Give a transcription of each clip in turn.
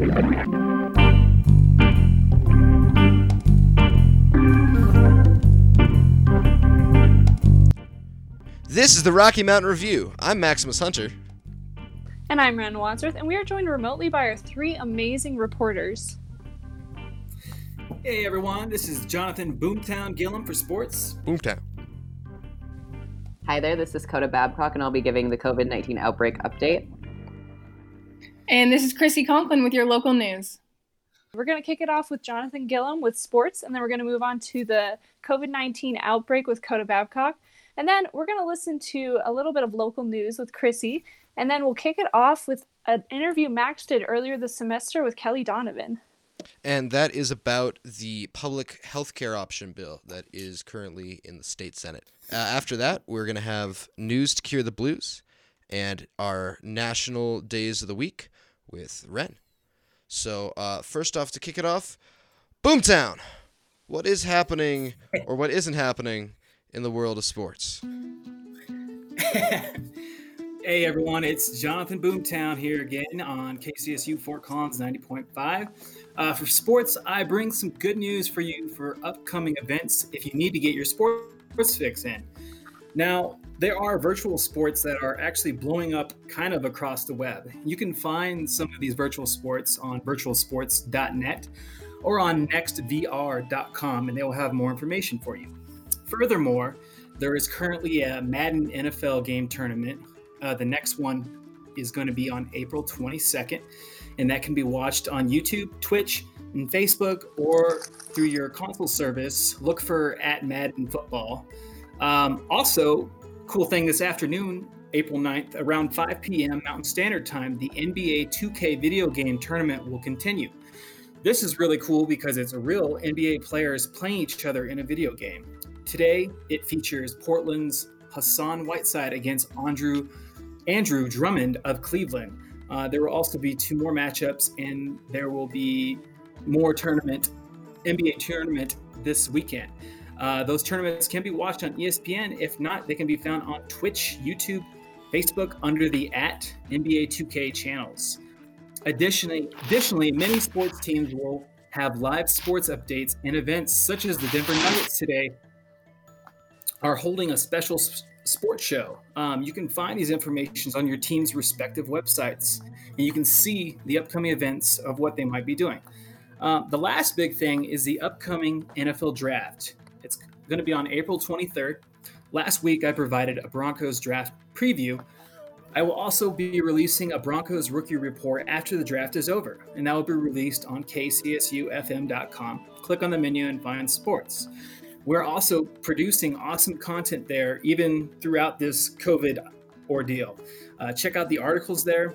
This is the Rocky Mountain Review. I'm Maximus Hunter. And I'm Ren Wadsworth, and we are joined remotely by our three amazing reporters. Hey everyone, this is Jonathan Boomtown Gillum for sports. Boomtown. Hi there, this is Coda Babcock, and I'll be giving the COVID 19 outbreak update. And this is Chrissy Conklin with your local news. We're going to kick it off with Jonathan Gillum with sports, and then we're going to move on to the COVID 19 outbreak with Coda Babcock. And then we're going to listen to a little bit of local news with Chrissy. And then we'll kick it off with an interview Max did earlier this semester with Kelly Donovan. And that is about the public health care option bill that is currently in the state Senate. Uh, after that, we're going to have news to cure the blues and our national days of the week with Ren. So, uh, first off, to kick it off, Boomtown. What is happening or what isn't happening in the world of sports? hey everyone, it's Jonathan Boomtown here again on KCSU Fort Collins 90.5. Uh, for sports, I bring some good news for you for upcoming events if you need to get your sports fix in. Now, there are virtual sports that are actually blowing up kind of across the web. You can find some of these virtual sports on virtualsports.net or on nextvr.com, and they will have more information for you. Furthermore, there is currently a Madden NFL game tournament. Uh, the next one is going to be on April 22nd, and that can be watched on YouTube, Twitch, and Facebook, or through your console service. Look for at Madden Football. Um, also, cool thing this afternoon, April 9th, around 5 p.m. Mountain Standard Time, the NBA 2K video game tournament will continue. This is really cool because it's real NBA players playing each other in a video game. Today, it features Portland's Hassan Whiteside against Andrew Andrew Drummond of Cleveland. Uh, there will also be two more matchups, and there will be more tournament NBA tournament this weekend. Uh, those tournaments can be watched on ESPN. If not, they can be found on Twitch, YouTube, Facebook under the at NBA 2K channels. Additionally, additionally, many sports teams will have live sports updates and events such as the Denver Nuggets today are holding a special sports show. Um, you can find these informations on your team's respective websites, and you can see the upcoming events of what they might be doing. Uh, the last big thing is the upcoming NFL draft. It's going to be on April 23rd. Last week, I provided a Broncos draft preview. I will also be releasing a Broncos rookie report after the draft is over, and that will be released on kcsufm.com. Click on the menu and find sports we're also producing awesome content there, even throughout this COVID ordeal. Uh, check out the articles there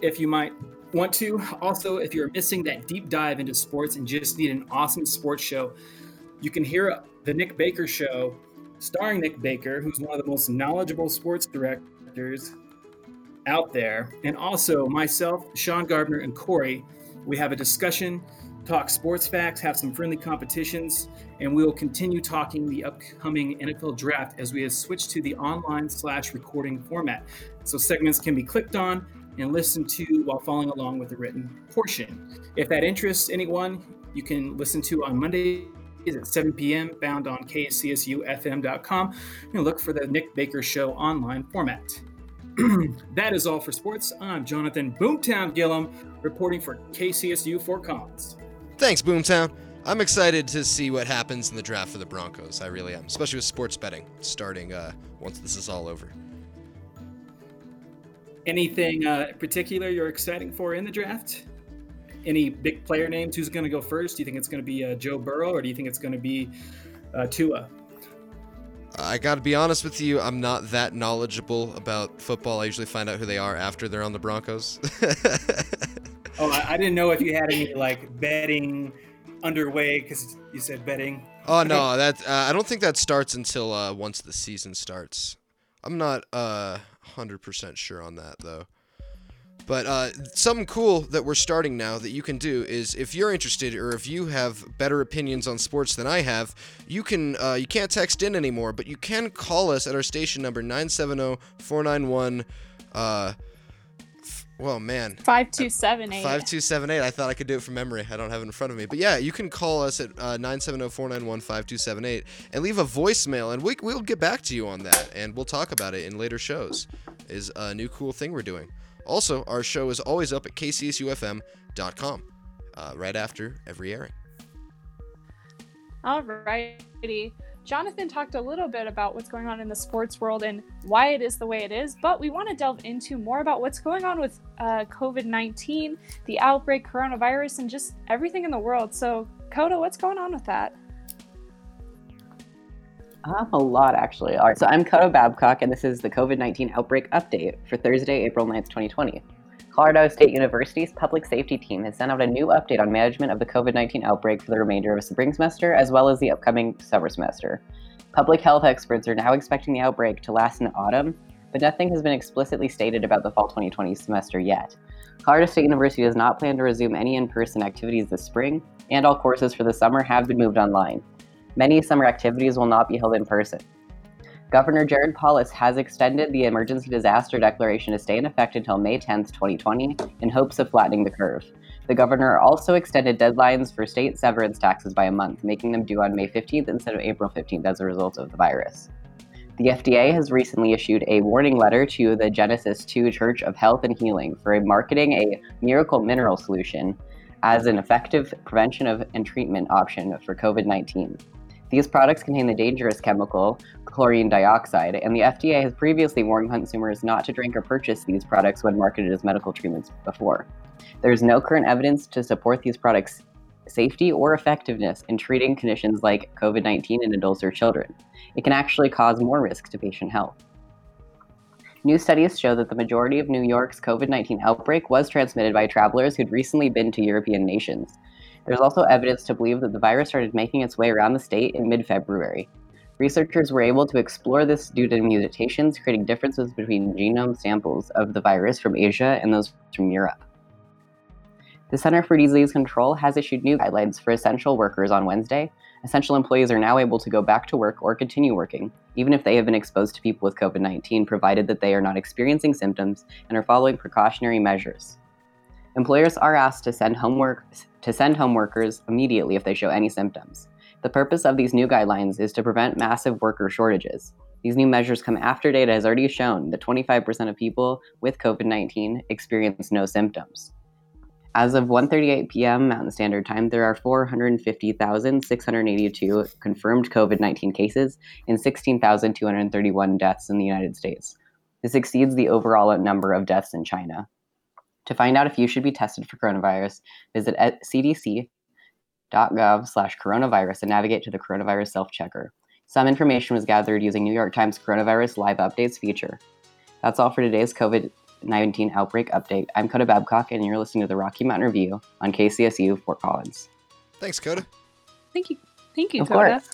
if you might want to. Also, if you're missing that deep dive into sports and just need an awesome sports show, you can hear the Nick Baker Show starring Nick Baker, who's one of the most knowledgeable sports directors out there. And also myself, Sean Gardner, and Corey. We have a discussion talk sports facts, have some friendly competitions, and we will continue talking the upcoming NFL draft as we have switched to the online slash recording format. So segments can be clicked on and listened to while following along with the written portion. If that interests anyone, you can listen to on Monday at 7 p.m. found on kcsufm.com and look for the Nick Baker Show online format. that is all for sports. I'm Jonathan Boomtown Gillum reporting for KCSU Fort Collins. Thanks, Boomtown. I'm excited to see what happens in the draft for the Broncos. I really am, especially with sports betting starting uh, once this is all over. Anything uh, particular you're excited for in the draft? Any big player names? Who's going to go first? Do you think it's going to be uh, Joe Burrow or do you think it's going to be uh, Tua? I got to be honest with you, I'm not that knowledgeable about football. I usually find out who they are after they're on the Broncos. Oh, I, I didn't know if you had any like betting underway because you said betting. Oh no, that uh, I don't think that starts until uh, once the season starts. I'm not uh, 100% sure on that though. But uh, something cool that we're starting now that you can do is if you're interested or if you have better opinions on sports than I have, you can uh, you can't text in anymore, but you can call us at our station number 970 491 Well, man. 5278. 5278. I thought I could do it from memory. I don't have it in front of me. But yeah, you can call us at uh, 970-491-5278 and leave a voicemail, and we, we'll get back to you on that, and we'll talk about it in later shows. Is a new cool thing we're doing. Also, our show is always up at kcsufm.com uh, right after every airing. All righty. Jonathan talked a little bit about what's going on in the sports world and why it is the way it is, but we want to delve into more about what's going on with uh, COVID 19, the outbreak, coronavirus, and just everything in the world. So, Coda, what's going on with that? A lot, actually. All right, so I'm Coda Babcock, and this is the COVID 19 outbreak update for Thursday, April 9th, 2020. Colorado State University's public safety team has sent out a new update on management of the COVID 19 outbreak for the remainder of the spring semester as well as the upcoming summer semester. Public health experts are now expecting the outbreak to last in the autumn, but nothing has been explicitly stated about the fall 2020 semester yet. Colorado State University does not plan to resume any in person activities this spring, and all courses for the summer have been moved online. Many summer activities will not be held in person. Governor Jared Polis has extended the emergency disaster declaration to stay in effect until May 10, 2020, in hopes of flattening the curve. The governor also extended deadlines for state severance taxes by a month, making them due on May 15th instead of April 15th as a result of the virus. The FDA has recently issued a warning letter to the Genesis 2 Church of Health and Healing for marketing a miracle mineral solution as an effective prevention of and treatment option for COVID 19. These products contain the dangerous chemical chlorine dioxide, and the FDA has previously warned consumers not to drink or purchase these products when marketed as medical treatments before. There is no current evidence to support these products' safety or effectiveness in treating conditions like COVID 19 in adults or children. It can actually cause more risk to patient health. New studies show that the majority of New York's COVID 19 outbreak was transmitted by travelers who'd recently been to European nations, there's also evidence to believe that the virus started making its way around the state in mid February. Researchers were able to explore this due to mutations, creating differences between genome samples of the virus from Asia and those from Europe. The Center for Disease Control has issued new guidelines for essential workers on Wednesday. Essential employees are now able to go back to work or continue working, even if they have been exposed to people with COVID 19, provided that they are not experiencing symptoms and are following precautionary measures. Employers are asked to send homework to send home workers immediately if they show any symptoms. The purpose of these new guidelines is to prevent massive worker shortages. These new measures come after data has already shown that 25% of people with COVID-19 experience no symptoms. As of 1:38 p.m. Mountain Standard Time, there are 450,682 confirmed COVID-19 cases and 16,231 deaths in the United States. This exceeds the overall number of deaths in China. To find out if you should be tested for coronavirus, visit cdc.gov slash coronavirus and navigate to the coronavirus self-checker. Some information was gathered using New York Times Coronavirus Live Updates feature. That's all for today's COVID 19 outbreak update. I'm Coda Babcock, and you're listening to the Rocky Mountain Review on KCSU Fort Collins. Thanks, Coda. Thank you. Thank you, Of Coda. course.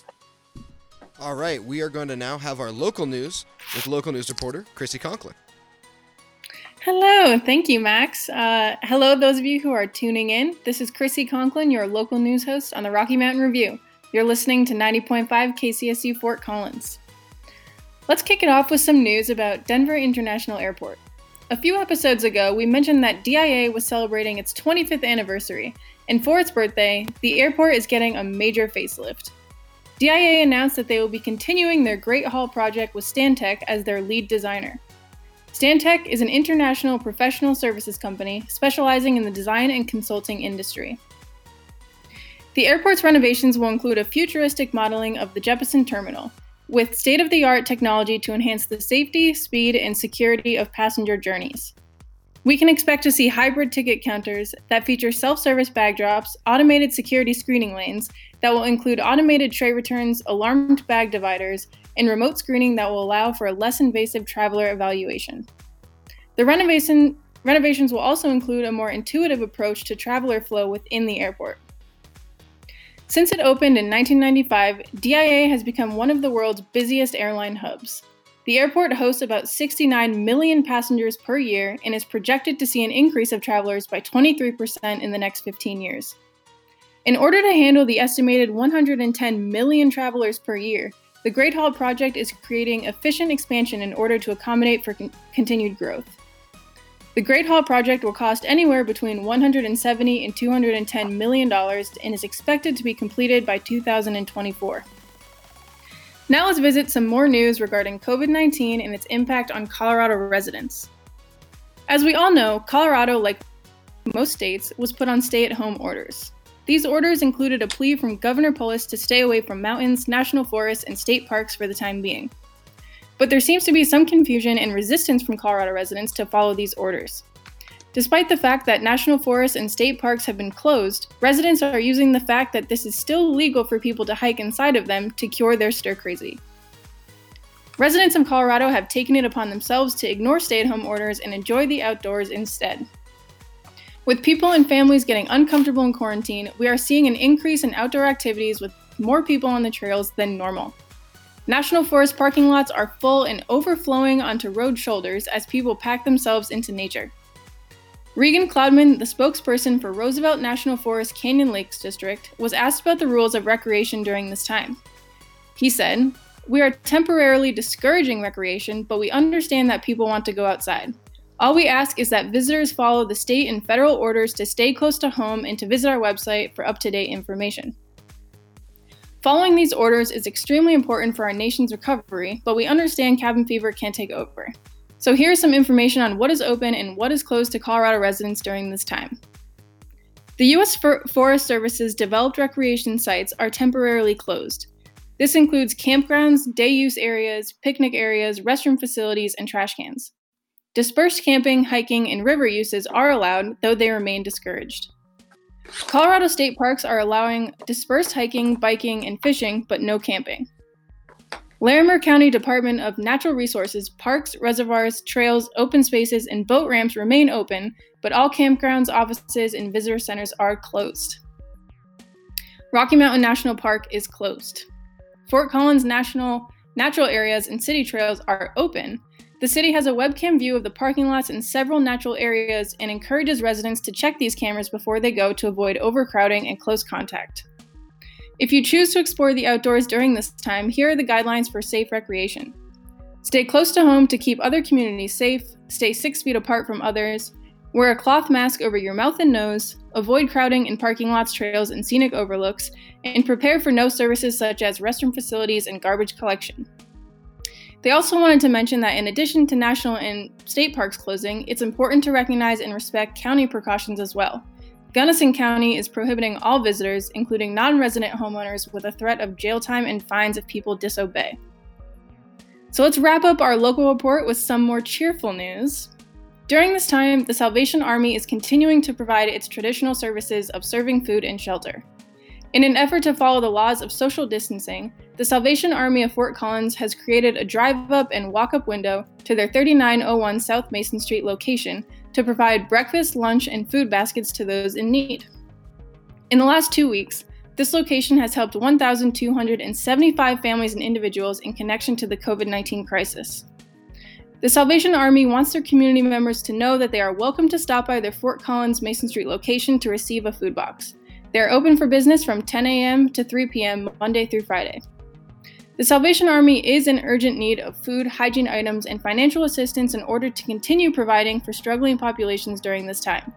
All right, we are going to now have our local news with local news reporter Chrissy Conklin. Hello, thank you, Max. Uh, hello, those of you who are tuning in. This is Chrissy Conklin, your local news host on the Rocky Mountain Review. You're listening to 90.5 KCSU Fort Collins. Let's kick it off with some news about Denver International Airport. A few episodes ago, we mentioned that DIA was celebrating its 25th anniversary, and for its birthday, the airport is getting a major facelift. DIA announced that they will be continuing their Great Hall project with Stantec as their lead designer. Stantec is an international professional services company specializing in the design and consulting industry. The airport's renovations will include a futuristic modeling of the Jeppesen terminal, with state of the art technology to enhance the safety, speed, and security of passenger journeys. We can expect to see hybrid ticket counters that feature self service bag drops, automated security screening lanes that will include automated tray returns, alarmed bag dividers, and remote screening that will allow for a less invasive traveler evaluation. The renovation, renovations will also include a more intuitive approach to traveler flow within the airport. Since it opened in 1995, DIA has become one of the world's busiest airline hubs. The airport hosts about 69 million passengers per year and is projected to see an increase of travelers by 23% in the next 15 years. In order to handle the estimated 110 million travelers per year, the Great Hall project is creating efficient expansion in order to accommodate for con- continued growth. The Great Hall project will cost anywhere between 170 and 210 million dollars and is expected to be completed by 2024. Now let's visit some more news regarding COVID-19 and its impact on Colorado residents. As we all know, Colorado, like most states, was put on stay-at-home orders. These orders included a plea from Governor Polis to stay away from mountains, national forests, and state parks for the time being. But there seems to be some confusion and resistance from Colorado residents to follow these orders. Despite the fact that national forests and state parks have been closed, residents are using the fact that this is still legal for people to hike inside of them to cure their stir crazy. Residents of Colorado have taken it upon themselves to ignore stay at home orders and enjoy the outdoors instead. With people and families getting uncomfortable in quarantine, we are seeing an increase in outdoor activities with more people on the trails than normal. National Forest parking lots are full and overflowing onto road shoulders as people pack themselves into nature. Regan Cloudman, the spokesperson for Roosevelt National Forest Canyon Lakes District, was asked about the rules of recreation during this time. He said, We are temporarily discouraging recreation, but we understand that people want to go outside. All we ask is that visitors follow the state and federal orders to stay close to home and to visit our website for up to date information. Following these orders is extremely important for our nation's recovery, but we understand cabin fever can take over. So here's some information on what is open and what is closed to Colorado residents during this time. The U.S. Forest Service's developed recreation sites are temporarily closed. This includes campgrounds, day use areas, picnic areas, restroom facilities, and trash cans. Dispersed camping, hiking, and river uses are allowed, though they remain discouraged. Colorado state parks are allowing dispersed hiking, biking, and fishing, but no camping. Larimer County Department of Natural Resources parks, reservoirs, trails, open spaces, and boat ramps remain open, but all campgrounds, offices, and visitor centers are closed. Rocky Mountain National Park is closed. Fort Collins National Natural Areas and City Trails are open, the city has a webcam view of the parking lots in several natural areas and encourages residents to check these cameras before they go to avoid overcrowding and close contact. If you choose to explore the outdoors during this time, here are the guidelines for safe recreation. Stay close to home to keep other communities safe, stay six feet apart from others, wear a cloth mask over your mouth and nose, avoid crowding in parking lots, trails, and scenic overlooks, and prepare for no services such as restroom facilities and garbage collection. They also wanted to mention that in addition to national and state parks closing, it's important to recognize and respect county precautions as well. Gunnison County is prohibiting all visitors, including non resident homeowners, with a threat of jail time and fines if people disobey. So let's wrap up our local report with some more cheerful news. During this time, the Salvation Army is continuing to provide its traditional services of serving food and shelter. In an effort to follow the laws of social distancing, the Salvation Army of Fort Collins has created a drive up and walk up window to their 3901 South Mason Street location to provide breakfast, lunch, and food baskets to those in need. In the last two weeks, this location has helped 1,275 families and individuals in connection to the COVID 19 crisis. The Salvation Army wants their community members to know that they are welcome to stop by their Fort Collins Mason Street location to receive a food box. They are open for business from 10 a.m. to 3 p.m. Monday through Friday. The Salvation Army is in urgent need of food, hygiene items, and financial assistance in order to continue providing for struggling populations during this time.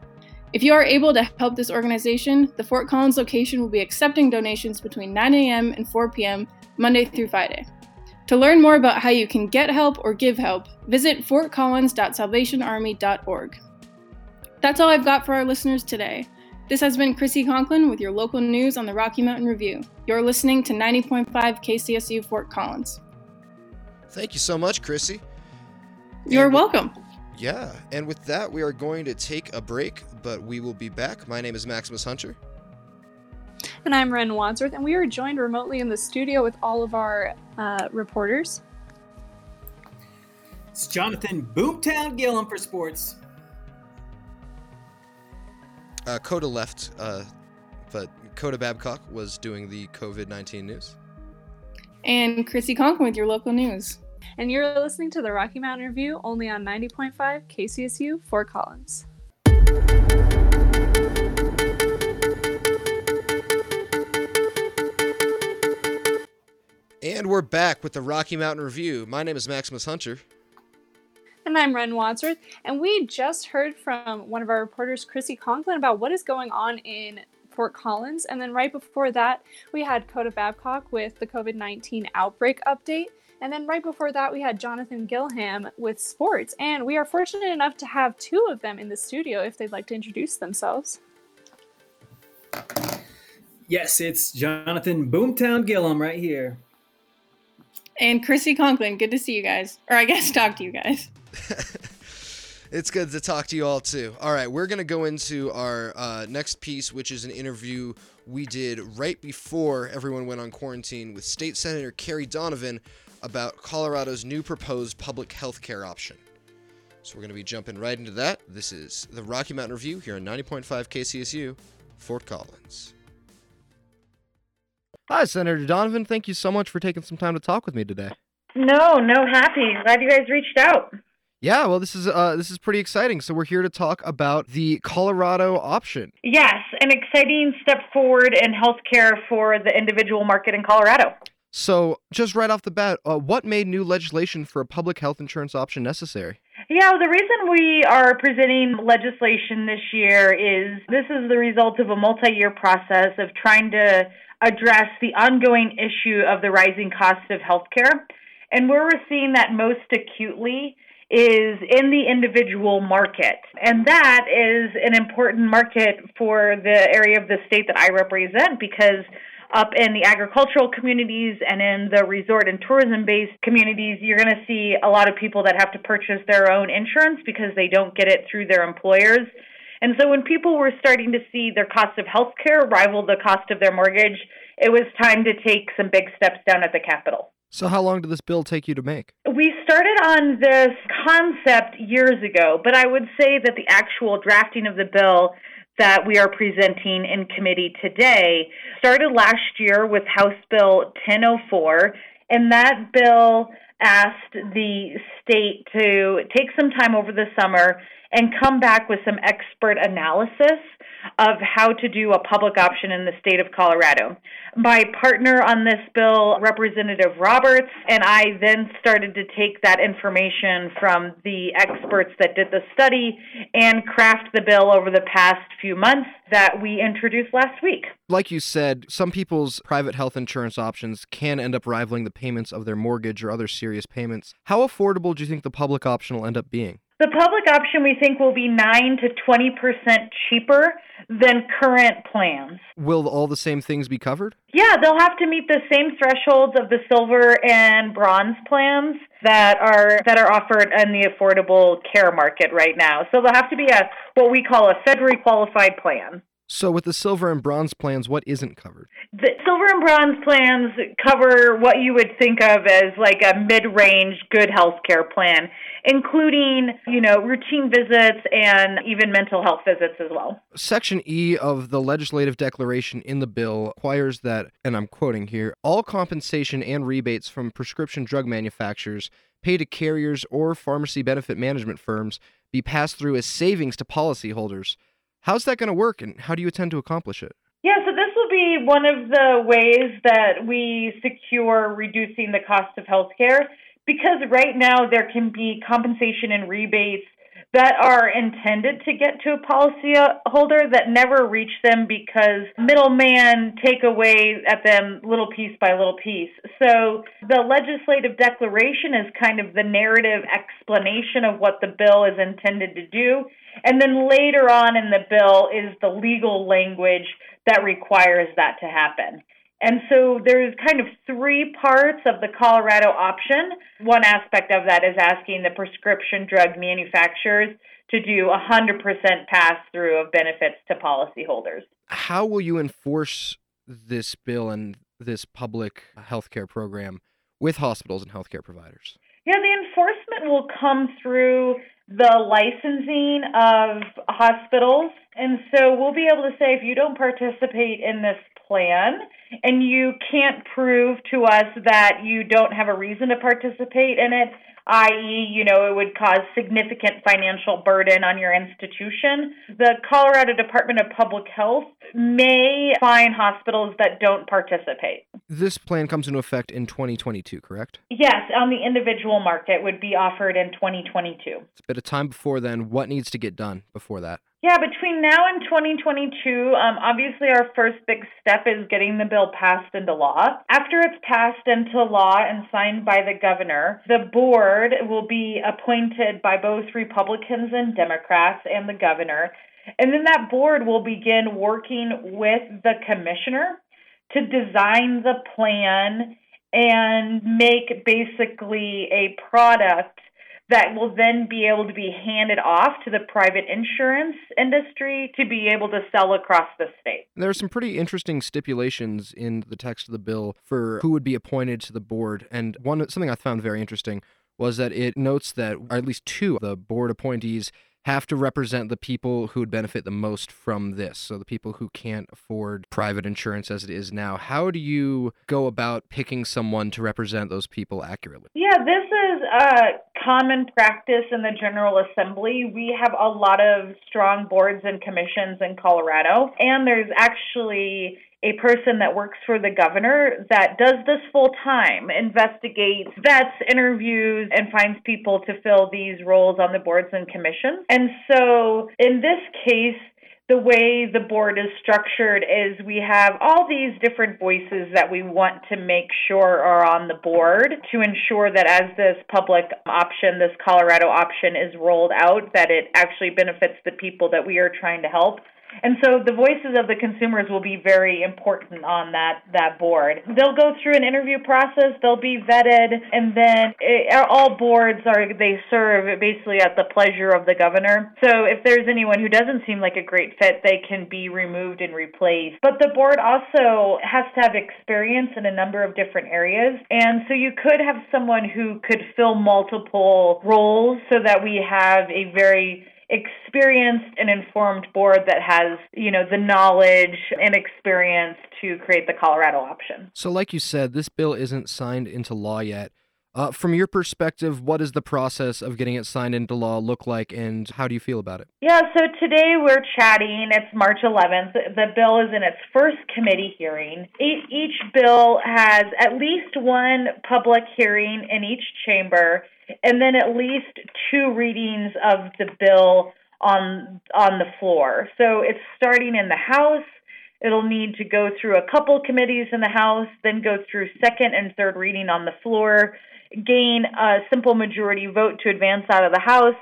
If you are able to help this organization, the Fort Collins location will be accepting donations between 9 a.m. and 4 p.m. Monday through Friday. To learn more about how you can get help or give help, visit fortcollins.salvationarmy.org. That's all I've got for our listeners today. This has been Chrissy Conklin with your local news on the Rocky Mountain Review. You're listening to 90.5 KCSU Fort Collins. Thank you so much, Chrissy. You're and welcome. Yeah, and with that, we are going to take a break, but we will be back. My name is Maximus Hunter. And I'm Ren Wadsworth, and we are joined remotely in the studio with all of our uh, reporters. It's Jonathan Boomtown Gillum for sports uh, Coda left, uh, but Coda Babcock was doing the COVID 19 news. And Chrissy Conklin with your local news. And you're listening to the Rocky Mountain Review only on 90.5 KCSU Fort Collins. And we're back with the Rocky Mountain Review. My name is Maximus Hunter. And I'm Ren Wadsworth. And we just heard from one of our reporters, Chrissy Conklin, about what is going on in Fort Collins. And then right before that, we had Coda Babcock with the COVID 19 outbreak update. And then right before that, we had Jonathan Gillum with sports. And we are fortunate enough to have two of them in the studio if they'd like to introduce themselves. Yes, it's Jonathan Boomtown Gillum right here. And Chrissy Conklin, good to see you guys. Or I guess talk to you guys. it's good to talk to you all too. All right, we're gonna go into our uh, next piece, which is an interview we did right before everyone went on quarantine with State Senator Kerry Donovan about Colorado's new proposed public health care option. So we're gonna be jumping right into that. This is the Rocky Mountain Review here on 90.5 KCSU, Fort Collins. Hi, Senator Donovan. Thank you so much for taking some time to talk with me today. No, no, happy. Glad you guys reached out. Yeah, well, this is uh, this is pretty exciting. So we're here to talk about the Colorado option. Yes, an exciting step forward in healthcare for the individual market in Colorado. So, just right off the bat, uh, what made new legislation for a public health insurance option necessary? Yeah, well, the reason we are presenting legislation this year is this is the result of a multi year process of trying to address the ongoing issue of the rising cost of healthcare. And where we're seeing that most acutely is in the individual market. And that is an important market for the area of the state that I represent because up in the agricultural communities and in the resort and tourism based communities, you're going to see a lot of people that have to purchase their own insurance because they don't get it through their employers. And so when people were starting to see their cost of health care rival the cost of their mortgage, it was time to take some big steps down at the Capitol. So, how long did this bill take you to make? We started on this concept years ago, but I would say that the actual drafting of the bill that we are presenting in committee today started last year with House Bill 1004, and that bill asked the state to take some time over the summer and come back with some expert analysis of how to do a public option in the state of Colorado. My partner on this bill, Representative Roberts, and I then started to take that information from the experts that did the study and craft the bill over the past few months that we introduced last week. Like you said, some people's private health insurance options can end up rivaling the payments of their mortgage or other serious payments. How affordable do you think the public option will end up being? The public option we think will be 9 to 20% cheaper than current plans. Will all the same things be covered? Yeah, they'll have to meet the same thresholds of the silver and bronze plans that are that are offered in the affordable care market right now. So they'll have to be a what we call a federally qualified plan. So, with the silver and bronze plans, what isn't covered? The silver and bronze plans cover what you would think of as like a mid-range good health care plan, including, you know, routine visits and even mental health visits as well. Section E of the legislative declaration in the bill requires that, and I'm quoting here, all compensation and rebates from prescription drug manufacturers paid to carriers or pharmacy benefit management firms be passed through as savings to policyholders. How's that going to work, and how do you intend to accomplish it? Yeah, so this will be one of the ways that we secure reducing the cost of healthcare because right now there can be compensation and rebates that are intended to get to a policyholder that never reach them because middlemen take away at them little piece by little piece. So the legislative declaration is kind of the narrative explanation of what the bill is intended to do. And then later on in the bill is the legal language that requires that to happen. And so there's kind of three parts of the Colorado option. One aspect of that is asking the prescription drug manufacturers to do a 100% pass through of benefits to policyholders. How will you enforce this bill and this public healthcare program with hospitals and healthcare providers? Yeah, the enforcement will come through the licensing of hospitals. And so we'll be able to say if you don't participate in this plan and you can't prove to us that you don't have a reason to participate in it, i.e., you know, it would cause significant financial burden on your institution, the Colorado Department of Public Health may fine hospitals that don't participate. this plan comes into effect in 2022, correct? Yes, on the individual market would be offered in 2022. It's a bit of time before then. What needs to get done before that? Yeah, between now and 2022, um, obviously our first big step is getting the bill passed into law. After it's passed into law and signed by the governor, the board will be appointed by both Republicans and Democrats and the governor. And then that board will begin working with the commissioner to design the plan and make basically a product that will then be able to be handed off to the private insurance industry to be able to sell across the state. There are some pretty interesting stipulations in the text of the bill for who would be appointed to the board, and one something I found very interesting was that it notes that at least two of the board appointees have to represent the people who would benefit the most from this. So the people who can't afford private insurance as it is now. How do you go about picking someone to represent those people accurately? Yeah, this is a common practice in the General Assembly. We have a lot of strong boards and commissions in Colorado, and there's actually a person that works for the governor that does this full time, investigates, vets, interviews, and finds people to fill these roles on the boards and commissions. And so in this case, the way the board is structured is we have all these different voices that we want to make sure are on the board to ensure that as this public option, this Colorado option is rolled out, that it actually benefits the people that we are trying to help. And so the voices of the consumers will be very important on that that board. They'll go through an interview process, they'll be vetted, and then it, all boards are they serve basically at the pleasure of the governor. So if there's anyone who doesn't seem like a great fit, they can be removed and replaced. But the board also has to have experience in a number of different areas, and so you could have someone who could fill multiple roles so that we have a very experienced and informed board that has, you know, the knowledge and experience to create the Colorado option. So, like you said, this bill isn't signed into law yet. Uh, from your perspective, what does the process of getting it signed into law look like, and how do you feel about it? Yeah, so today we're chatting. It's March 11th. The bill is in its first committee hearing. Each bill has at least one public hearing in each chamber, and then at least two readings of the bill on on the floor. So it's starting in the House. It'll need to go through a couple committees in the House, then go through second and third reading on the floor gain a simple majority vote to advance out of the House.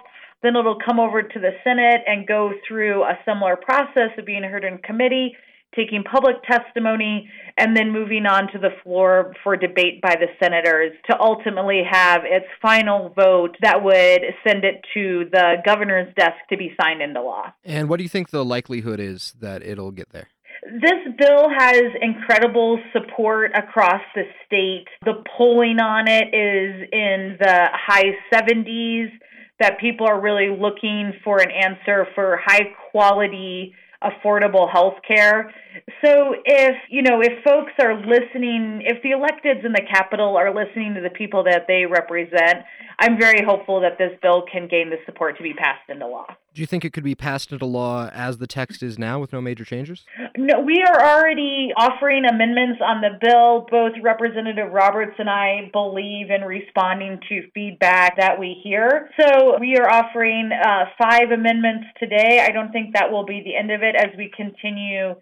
Then it'll come over to the Senate and go through a similar process of being heard in committee, taking public testimony, and then moving on to the floor for debate by the senators to ultimately have its final vote that would send it to the governor's desk to be signed into law. And what do you think the likelihood is that it'll get there? This bill has incredible support across the state. The polling on it is in the high 70s, that people are really looking for an answer for high quality affordable health care. So if, you know, if folks are listening, if the electeds in the capital are listening to the people that they represent, I'm very hopeful that this bill can gain the support to be passed into law. Do you think it could be passed into law as the text is now with no major changes? No, we are already offering amendments on the bill. Both Representative Roberts and I believe in responding to feedback that we hear. So we are offering uh, five amendments today. I don't think that will be the end of it as we continue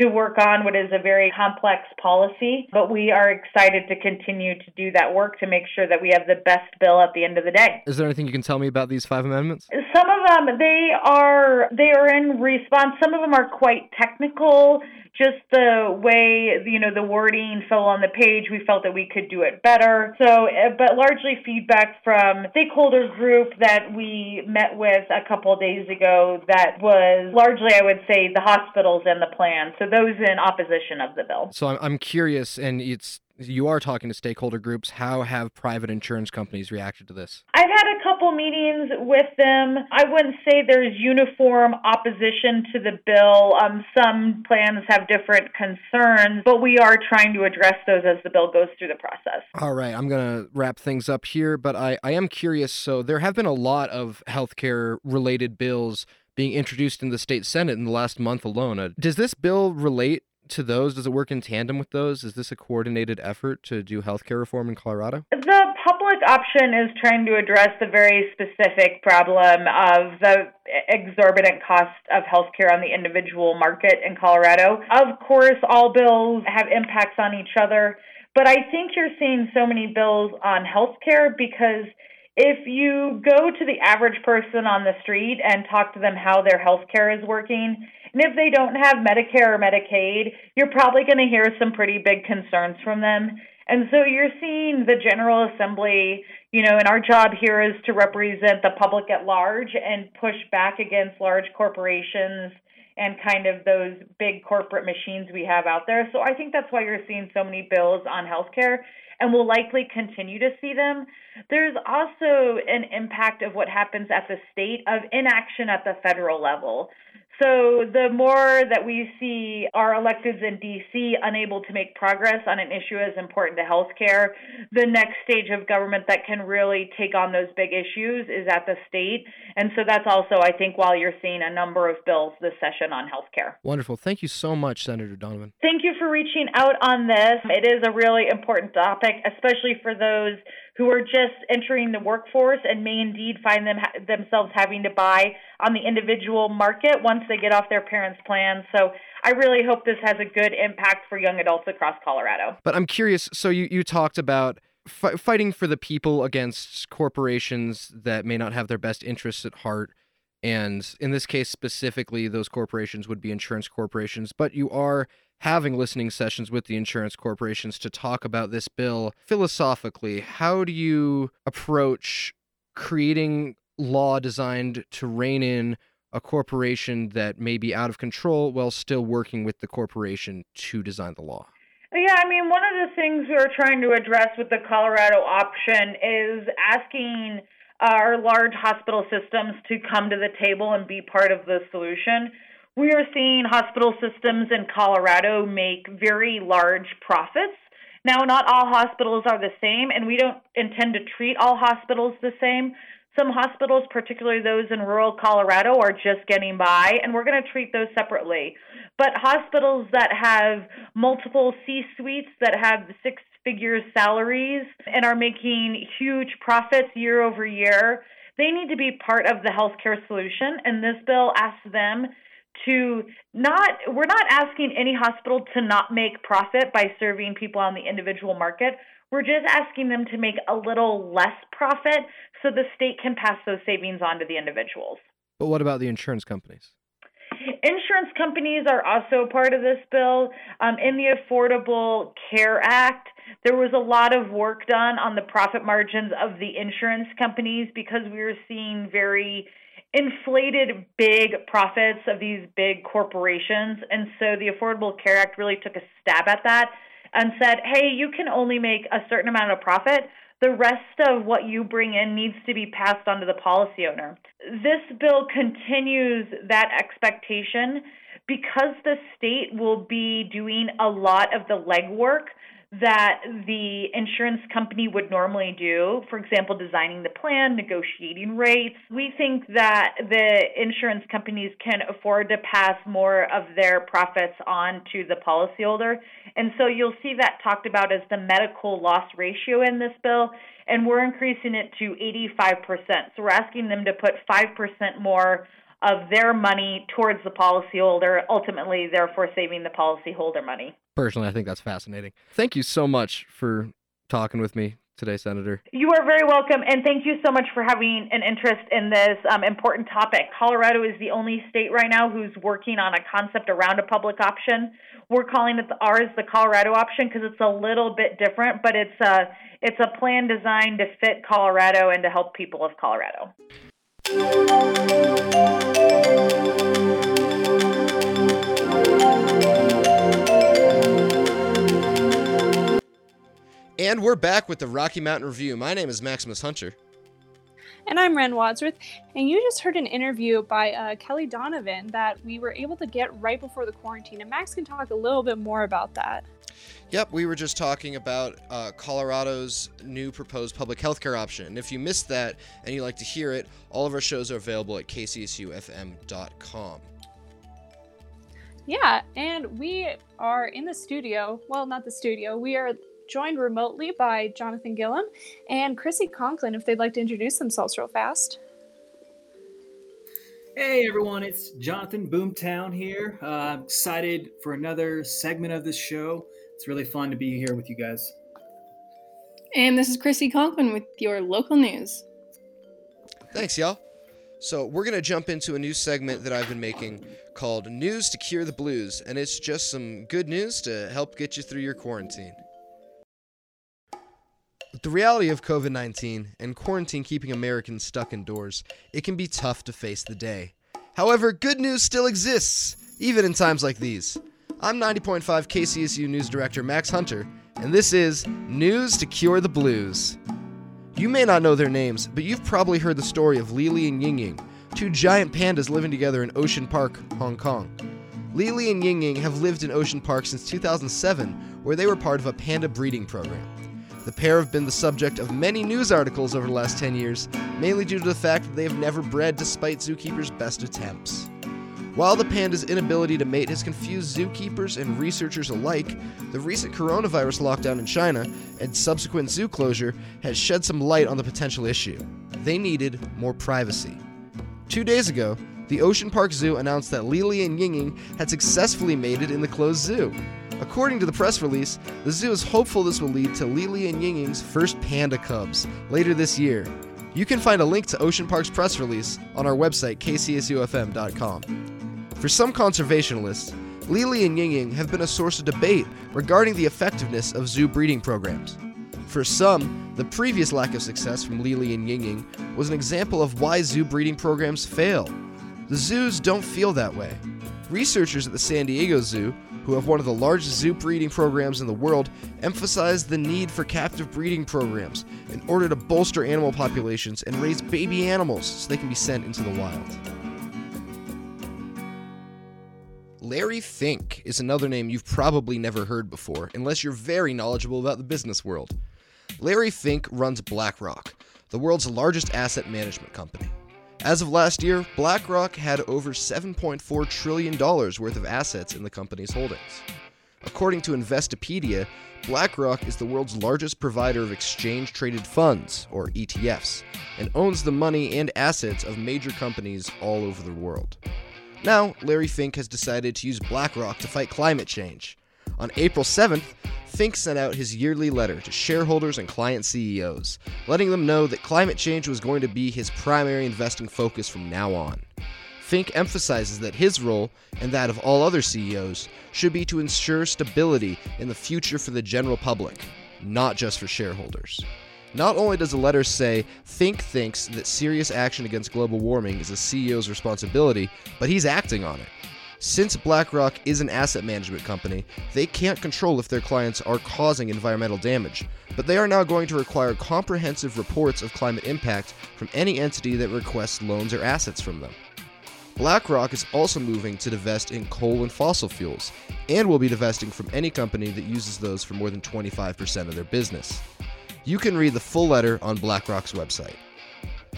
to work on what is a very complex policy, but we are excited to continue to do that work to make sure that we have the best bill at the end of the day. Is there anything you can tell me about these five amendments? Some of them they are they are in response. Some of them are quite technical just the way you know the wording fell on the page we felt that we could do it better. So eh, but largely feedback from stakeholder group that we met with a couple days ago that was largely i would say the hospitals and the plan. So those in opposition of the bill. So i'm curious and it's you are talking to stakeholder groups. How have private insurance companies reacted to this? I've had a couple meetings with them. I wouldn't say there's uniform opposition to the bill. Um, some plans have different concerns, but we are trying to address those as the bill goes through the process. All right, I'm going to wrap things up here, but I, I am curious. So, there have been a lot of healthcare related bills being introduced in the state senate in the last month alone. Uh, does this bill relate to those? Does it work in tandem with those? Is this a coordinated effort to do healthcare reform in Colorado? The public option is trying to address the very specific problem of the exorbitant cost of healthcare on the individual market in Colorado. Of course, all bills have impacts on each other, but I think you're seeing so many bills on healthcare because if you go to the average person on the street and talk to them how their health care is working, and if they don't have Medicare or Medicaid, you're probably going to hear some pretty big concerns from them. And so you're seeing the General Assembly, you know, and our job here is to represent the public at large and push back against large corporations and kind of those big corporate machines we have out there. So I think that's why you're seeing so many bills on healthcare and we'll likely continue to see them. There's also an impact of what happens at the state of inaction at the federal level. So the more that we see our electeds in DC unable to make progress on an issue as important to healthcare, the next stage of government that can really take on those big issues is at the state. And so that's also, I think, while you're seeing a number of bills this session on healthcare. Wonderful. Thank you so much, Senator Donovan. Thank you for reaching out on this. It is a really important topic, especially for those who are just entering the workforce and may indeed find them themselves having to buy on the individual market once they get off their parents' plans. So I really hope this has a good impact for young adults across Colorado. But I'm curious. So you you talked about f- fighting for the people against corporations that may not have their best interests at heart. And in this case specifically, those corporations would be insurance corporations. But you are having listening sessions with the insurance corporations to talk about this bill philosophically. How do you approach creating law designed to rein in a corporation that may be out of control while still working with the corporation to design the law? Yeah, I mean, one of the things we are trying to address with the Colorado option is asking our large hospital systems to come to the table and be part of the solution we are seeing hospital systems in Colorado make very large profits. Now, not all hospitals are the same, and we don't intend to treat all hospitals the same. Some hospitals, particularly those in rural Colorado, are just getting by, and we're going to treat those separately. But hospitals that have multiple C suites, that have six figure salaries, and are making huge profits year over year, they need to be part of the healthcare solution. And this bill asks them to not we're not asking any hospital to not make profit by serving people on the individual market. We're just asking them to make a little less profit so the state can pass those savings on to the individuals. But what about the insurance companies? Insurance companies are also part of this bill. Um, in the Affordable Care Act, there was a lot of work done on the profit margins of the insurance companies because we were seeing very inflated big profits of these big corporations. And so the Affordable Care Act really took a stab at that and said, hey, you can only make a certain amount of profit. The rest of what you bring in needs to be passed on to the policy owner. This bill continues that expectation because the state will be doing a lot of the legwork that the insurance company would normally do, for example, designing the plan, negotiating rates. We think that the insurance companies can afford to pass more of their profits on to the policyholder. And so you'll see that talked about as the medical loss ratio in this bill, and we're increasing it to 85%. So we're asking them to put 5% more of their money towards the policyholder, ultimately, therefore saving the policyholder money. Personally, I think that's fascinating. Thank you so much for talking with me today, Senator. You are very welcome, and thank you so much for having an interest in this um, important topic. Colorado is the only state right now who's working on a concept around a public option. We're calling it the, ours the Colorado option because it's a little bit different, but it's a it's a plan designed to fit Colorado and to help people of Colorado. And we're back with the Rocky Mountain Review. My name is Maximus Hunter. And I'm Ren Wadsworth. And you just heard an interview by uh, Kelly Donovan that we were able to get right before the quarantine. And Max can talk a little bit more about that. Yep, we were just talking about uh, Colorado's new proposed public health care option. And if you missed that and you'd like to hear it, all of our shows are available at kcsufm.com. Yeah, and we are in the studio. Well, not the studio. We are joined remotely by Jonathan Gillum and Chrissy Conklin if they'd like to introduce themselves real fast. Hey everyone, it's Jonathan Boomtown here. Uh, I'm excited for another segment of this show. It's really fun to be here with you guys. And this is Chrissy Conklin with your local news. Thanks, y'all. So, we're going to jump into a new segment that I've been making called News to Cure the Blues, and it's just some good news to help get you through your quarantine. With the reality of COVID 19 and quarantine keeping Americans stuck indoors, it can be tough to face the day. However, good news still exists, even in times like these. I'm 90.5 KCSU News Director Max Hunter, and this is News to Cure the Blues. You may not know their names, but you've probably heard the story of Le Le and Ying Ying, two giant pandas living together in Ocean Park, Hong Kong. Le Le and Ying Ying have lived in Ocean Park since 2007, where they were part of a panda breeding program. The pair have been the subject of many news articles over the last 10 years, mainly due to the fact that they have never bred despite zookeepers' best attempts. While the panda's inability to mate has confused zookeepers and researchers alike, the recent coronavirus lockdown in China and subsequent zoo closure has shed some light on the potential issue. They needed more privacy. Two days ago, the Ocean Park Zoo announced that Le Le and Ying Ying had successfully mated in the closed zoo. According to the press release, the zoo is hopeful this will lead to Le Le and Ying Ying's first panda cubs later this year. You can find a link to Ocean Park's press release on our website, kcsufm.com. For some conservationists, Le Le and Ying Ying have been a source of debate regarding the effectiveness of zoo breeding programs. For some, the previous lack of success from Le Le and Ying Ying was an example of why zoo breeding programs fail. The zoos don't feel that way. Researchers at the San Diego Zoo, who have one of the largest zoo breeding programs in the world, emphasize the need for captive breeding programs in order to bolster animal populations and raise baby animals so they can be sent into the wild. Larry Fink is another name you've probably never heard before, unless you're very knowledgeable about the business world. Larry Fink runs BlackRock, the world's largest asset management company. As of last year, BlackRock had over $7.4 trillion worth of assets in the company's holdings. According to Investopedia, BlackRock is the world's largest provider of exchange traded funds, or ETFs, and owns the money and assets of major companies all over the world. Now, Larry Fink has decided to use BlackRock to fight climate change. On April 7th, Fink sent out his yearly letter to shareholders and client CEOs, letting them know that climate change was going to be his primary investing focus from now on. Fink emphasizes that his role, and that of all other CEOs, should be to ensure stability in the future for the general public, not just for shareholders. Not only does the letter say Fink thinks that serious action against global warming is a CEO's responsibility, but he's acting on it. Since BlackRock is an asset management company, they can't control if their clients are causing environmental damage, but they are now going to require comprehensive reports of climate impact from any entity that requests loans or assets from them. BlackRock is also moving to divest in coal and fossil fuels, and will be divesting from any company that uses those for more than 25% of their business. You can read the full letter on BlackRock's website.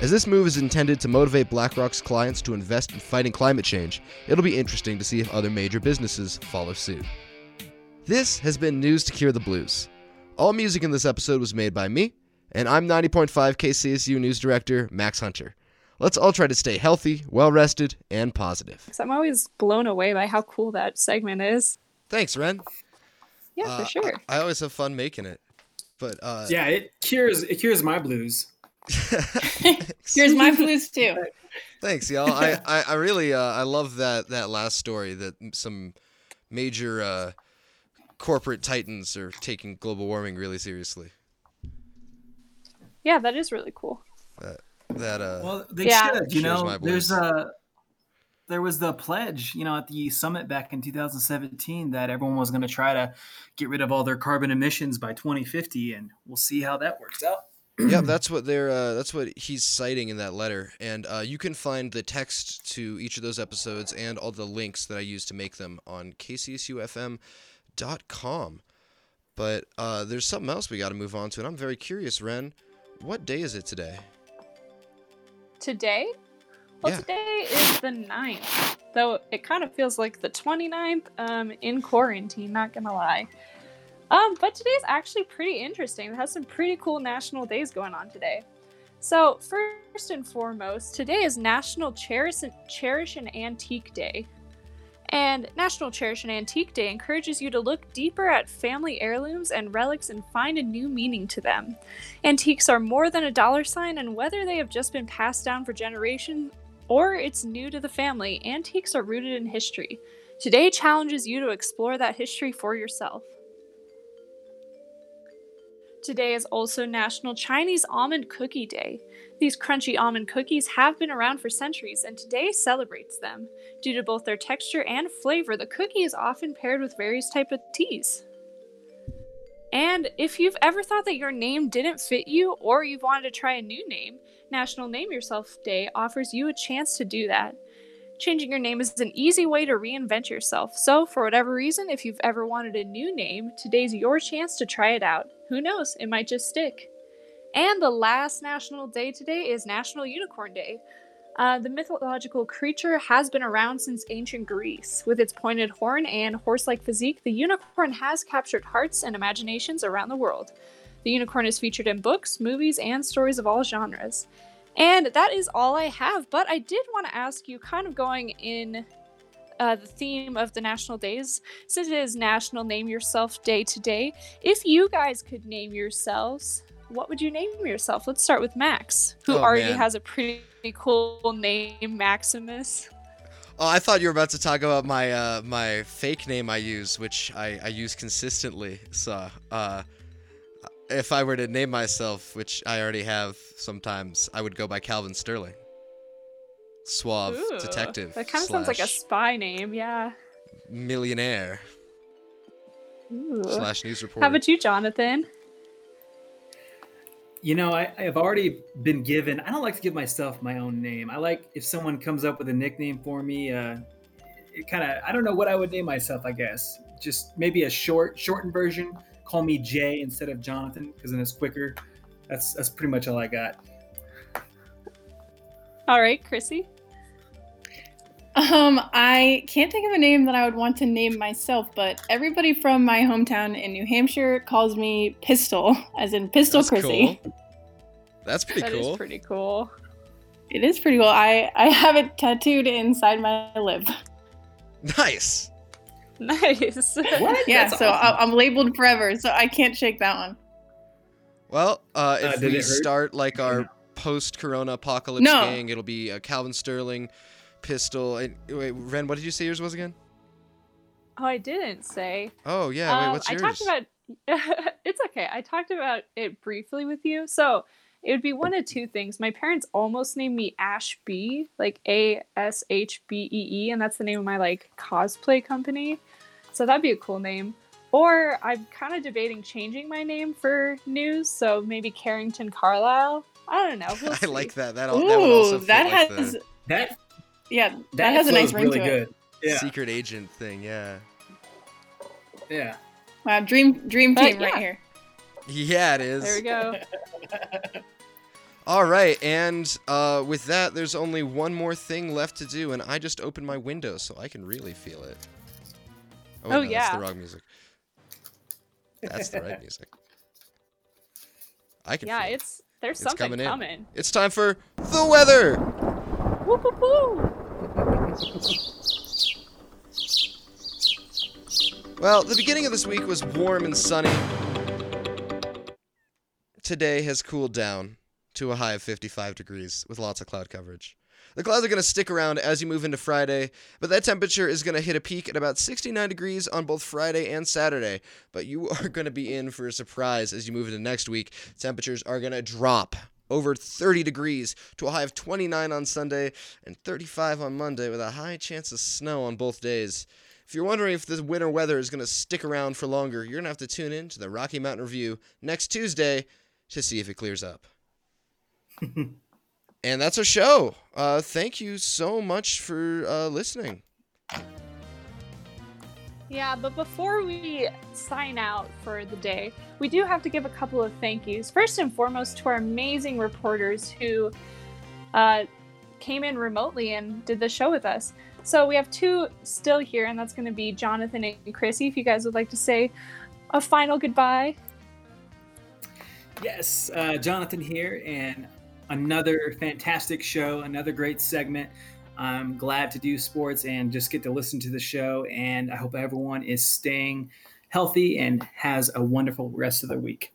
As this move is intended to motivate BlackRock's clients to invest in fighting climate change, it'll be interesting to see if other major businesses follow suit. This has been News to Cure the Blues. All music in this episode was made by me, and I'm 90.5 KCSU News Director Max Hunter. Let's all try to stay healthy, well rested, and positive. I'm always blown away by how cool that segment is. Thanks, Ren. Yeah, Uh, for sure. I, I always have fun making it. But uh Yeah, it cures it cures my blues. Here's my blues too. Thanks, y'all. I, I, I really uh, I love that that last story that some major uh, corporate titans are taking global warming really seriously. yeah, that is really cool. That uh, Well, they Yeah. should. You know, there's a there was the pledge, you know, at the summit back in 2017 that everyone was going to try to get rid of all their carbon emissions by 2050, and we'll see how that works out. Yeah, that's what they're uh, that's what he's citing in that letter, and uh, you can find the text to each of those episodes and all the links that I use to make them on kcsufm.com. But uh, there's something else we got to move on to, and I'm very curious, Ren. What day is it today? Today? Well, Yeah. today is the 9th. though it kind of feels like the 29th um, in quarantine, not gonna lie. Um, but today's actually pretty interesting. It has some pretty cool national days going on today. So, first and foremost, today is National Cherish, Cherish an Antique Day. And National Cherish an Antique Day encourages you to look deeper at family heirlooms and relics and find a new meaning to them. Antiques are more than a dollar sign, and whether they have just been passed down for generations or it's new to the family, antiques are rooted in history. Today challenges you to explore that history for yourself. Today is also National Chinese Almond Cookie Day. These crunchy almond cookies have been around for centuries, and today celebrates them. Due to both their texture and flavor, the cookie is often paired with various type of teas. And if you've ever thought that your name didn't fit you or you've wanted to try a new name, National Name Yourself Day offers you a chance to do that. Changing your name is an easy way to reinvent yourself. So, for whatever reason, if you've ever wanted a new name, today's your chance to try it out. Who knows, it might just stick. And the last national day today is National Unicorn Day. Uh, the mythological creature has been around since ancient Greece. With its pointed horn and horse like physique, the unicorn has captured hearts and imaginations around the world. The unicorn is featured in books, movies, and stories of all genres. And that is all I have, but I did want to ask you, kind of going in uh, the theme of the national days, since it is National Name Yourself Day today, if you guys could name yourselves, what would you name yourself? Let's start with Max, who Oh, already man. has a pretty cool name, Maximus. Oh, I thought you were about to talk about my uh, my fake name I use, which I, I use consistently. So, uh, if I were to name myself, which I already have sometimes, I would go by Calvin Sterling. Suave Ooh, detective. That kind of sounds like a spy name, yeah. millionaire Ooh. slash news reporter. How about you, Jonathan? You know, I, I have already been given. I don't like to give myself my own name. I like if someone comes up with a nickname for me. Uh, it kind of. I don't know what I would name myself. I guess just maybe a short, shortened version. Call me Jay instead of Jonathan because then it's quicker. That's that's pretty much all I got. All right, Chrissy. Um, I can't think of a name that I would want to name myself, but everybody from my hometown in New Hampshire calls me Pistol, as in Pistol That's Chrissy. cool. That's pretty That is cool. That is pretty cool. It is pretty cool. I I have it tattooed inside my lip. Nice. Nice. What? Yeah, That's so awesome. I- I'm labeled forever, so I can't shake that one. Well, uh, Uh, if did we start like our no? post-corona apocalypse No. gang, it'll be uh, Calvin Sterling, Pistol. And, wait, Ren, what did you say yours was again? Oh, I didn't say. Oh yeah. Wait, Um, what's I talked about. it's okay. I talked about it briefly with you. So it would be one of two things. My parents almost named me Ash B, like A S H B E E, and that's the name of my like cosplay company. So that'd be a cool name. Or I'm kind of debating changing my name for news, so maybe Carrington Carlisle. I don't know. We'll I like that. That, al- that would also Ooh, that like has the that yeah, that, that, has a nice ring really to it. Yeah, secret agent thing. Yeah. yeah. Wow, dream dream But, team right here. Yeah, it is. There we go. All right, and uh, with that, there's only one more thing left to do, and I just opened my window so I can really feel it. Oh, Oh, no, that's the wrong music. That's the right music. I can Yeah, feel it. it's there's It's something coming in. coming. It's time for the weather. Whoop, whoop, whoop. Well, the beginning of this week was warm and sunny. Today has cooled down to a high of 55 degrees with lots of cloud coverage. The clouds are going to stick around as you move into Friday, but that temperature is going to hit a peak at about 69 degrees on both Friday and Saturday. But you are going to be in for a surprise as you move into next week. Temperatures are going to drop over 30 degrees to a high of 29 on Sunday and 35 on Monday with a high chance of snow on both days. If you're wondering if this winter weather is going to stick around for longer, you're going to have to tune in to the Rocky Mountain Review next Tuesday to see if it clears up. and that's our show. Uh, thank you so much for uh, listening. Yeah, but before we sign out for the day, we do have to give a couple of thank yous. First and foremost, to our amazing reporters who uh, came in remotely and did the show with us. So we have two still here, and that's going to be Jonathan and Chrissy. If you guys would like to say a final goodbye. Yes, uh, Jonathan here, and another fantastic show, another great segment. I'm glad to do sports and just get to listen to the show. And I hope everyone is staying healthy and has a wonderful rest of the week.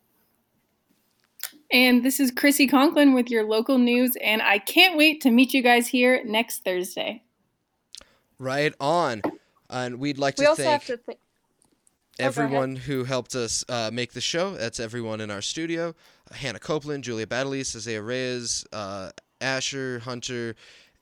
And this is Chrissy Conklin with your local news, and I can't wait to meet you guys here next Thursday. Right on. And we'd like We to also thank have to. Th- Oh, everyone who helped us uh, make the show. That's everyone in our studio Hannah Copeland, Julia Badalis, Isaiah Reyes, uh, Asher, Hunter,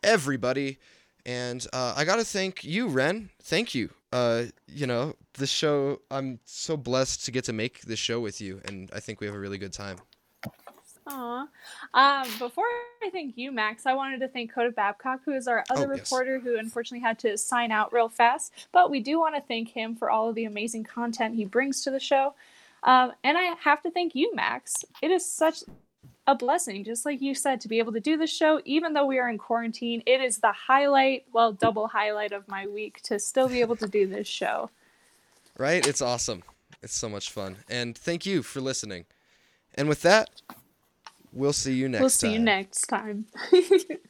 everybody. And uh, I got to thank you, Ren. Thank you. Uh, you know, the show, I'm so blessed to get to make this show with you. And I think we have a really good time. Aw. Um, before I thank you, Max, I wanted to thank Coda Babcock, who is our other Oh, yes. reporter who unfortunately had to sign out real fast. But we do want to thank him for all of the amazing content he brings to the show. Um, and I have to thank you, Max. It is such a blessing, just like you said, to be able to do this show, even though we are in quarantine. It is the highlight, well, double highlight of my week to still be able to do this show. Right? It's awesome. It's so much fun. And thank you for listening. And with that, we'll see you next we'll see time. you next time.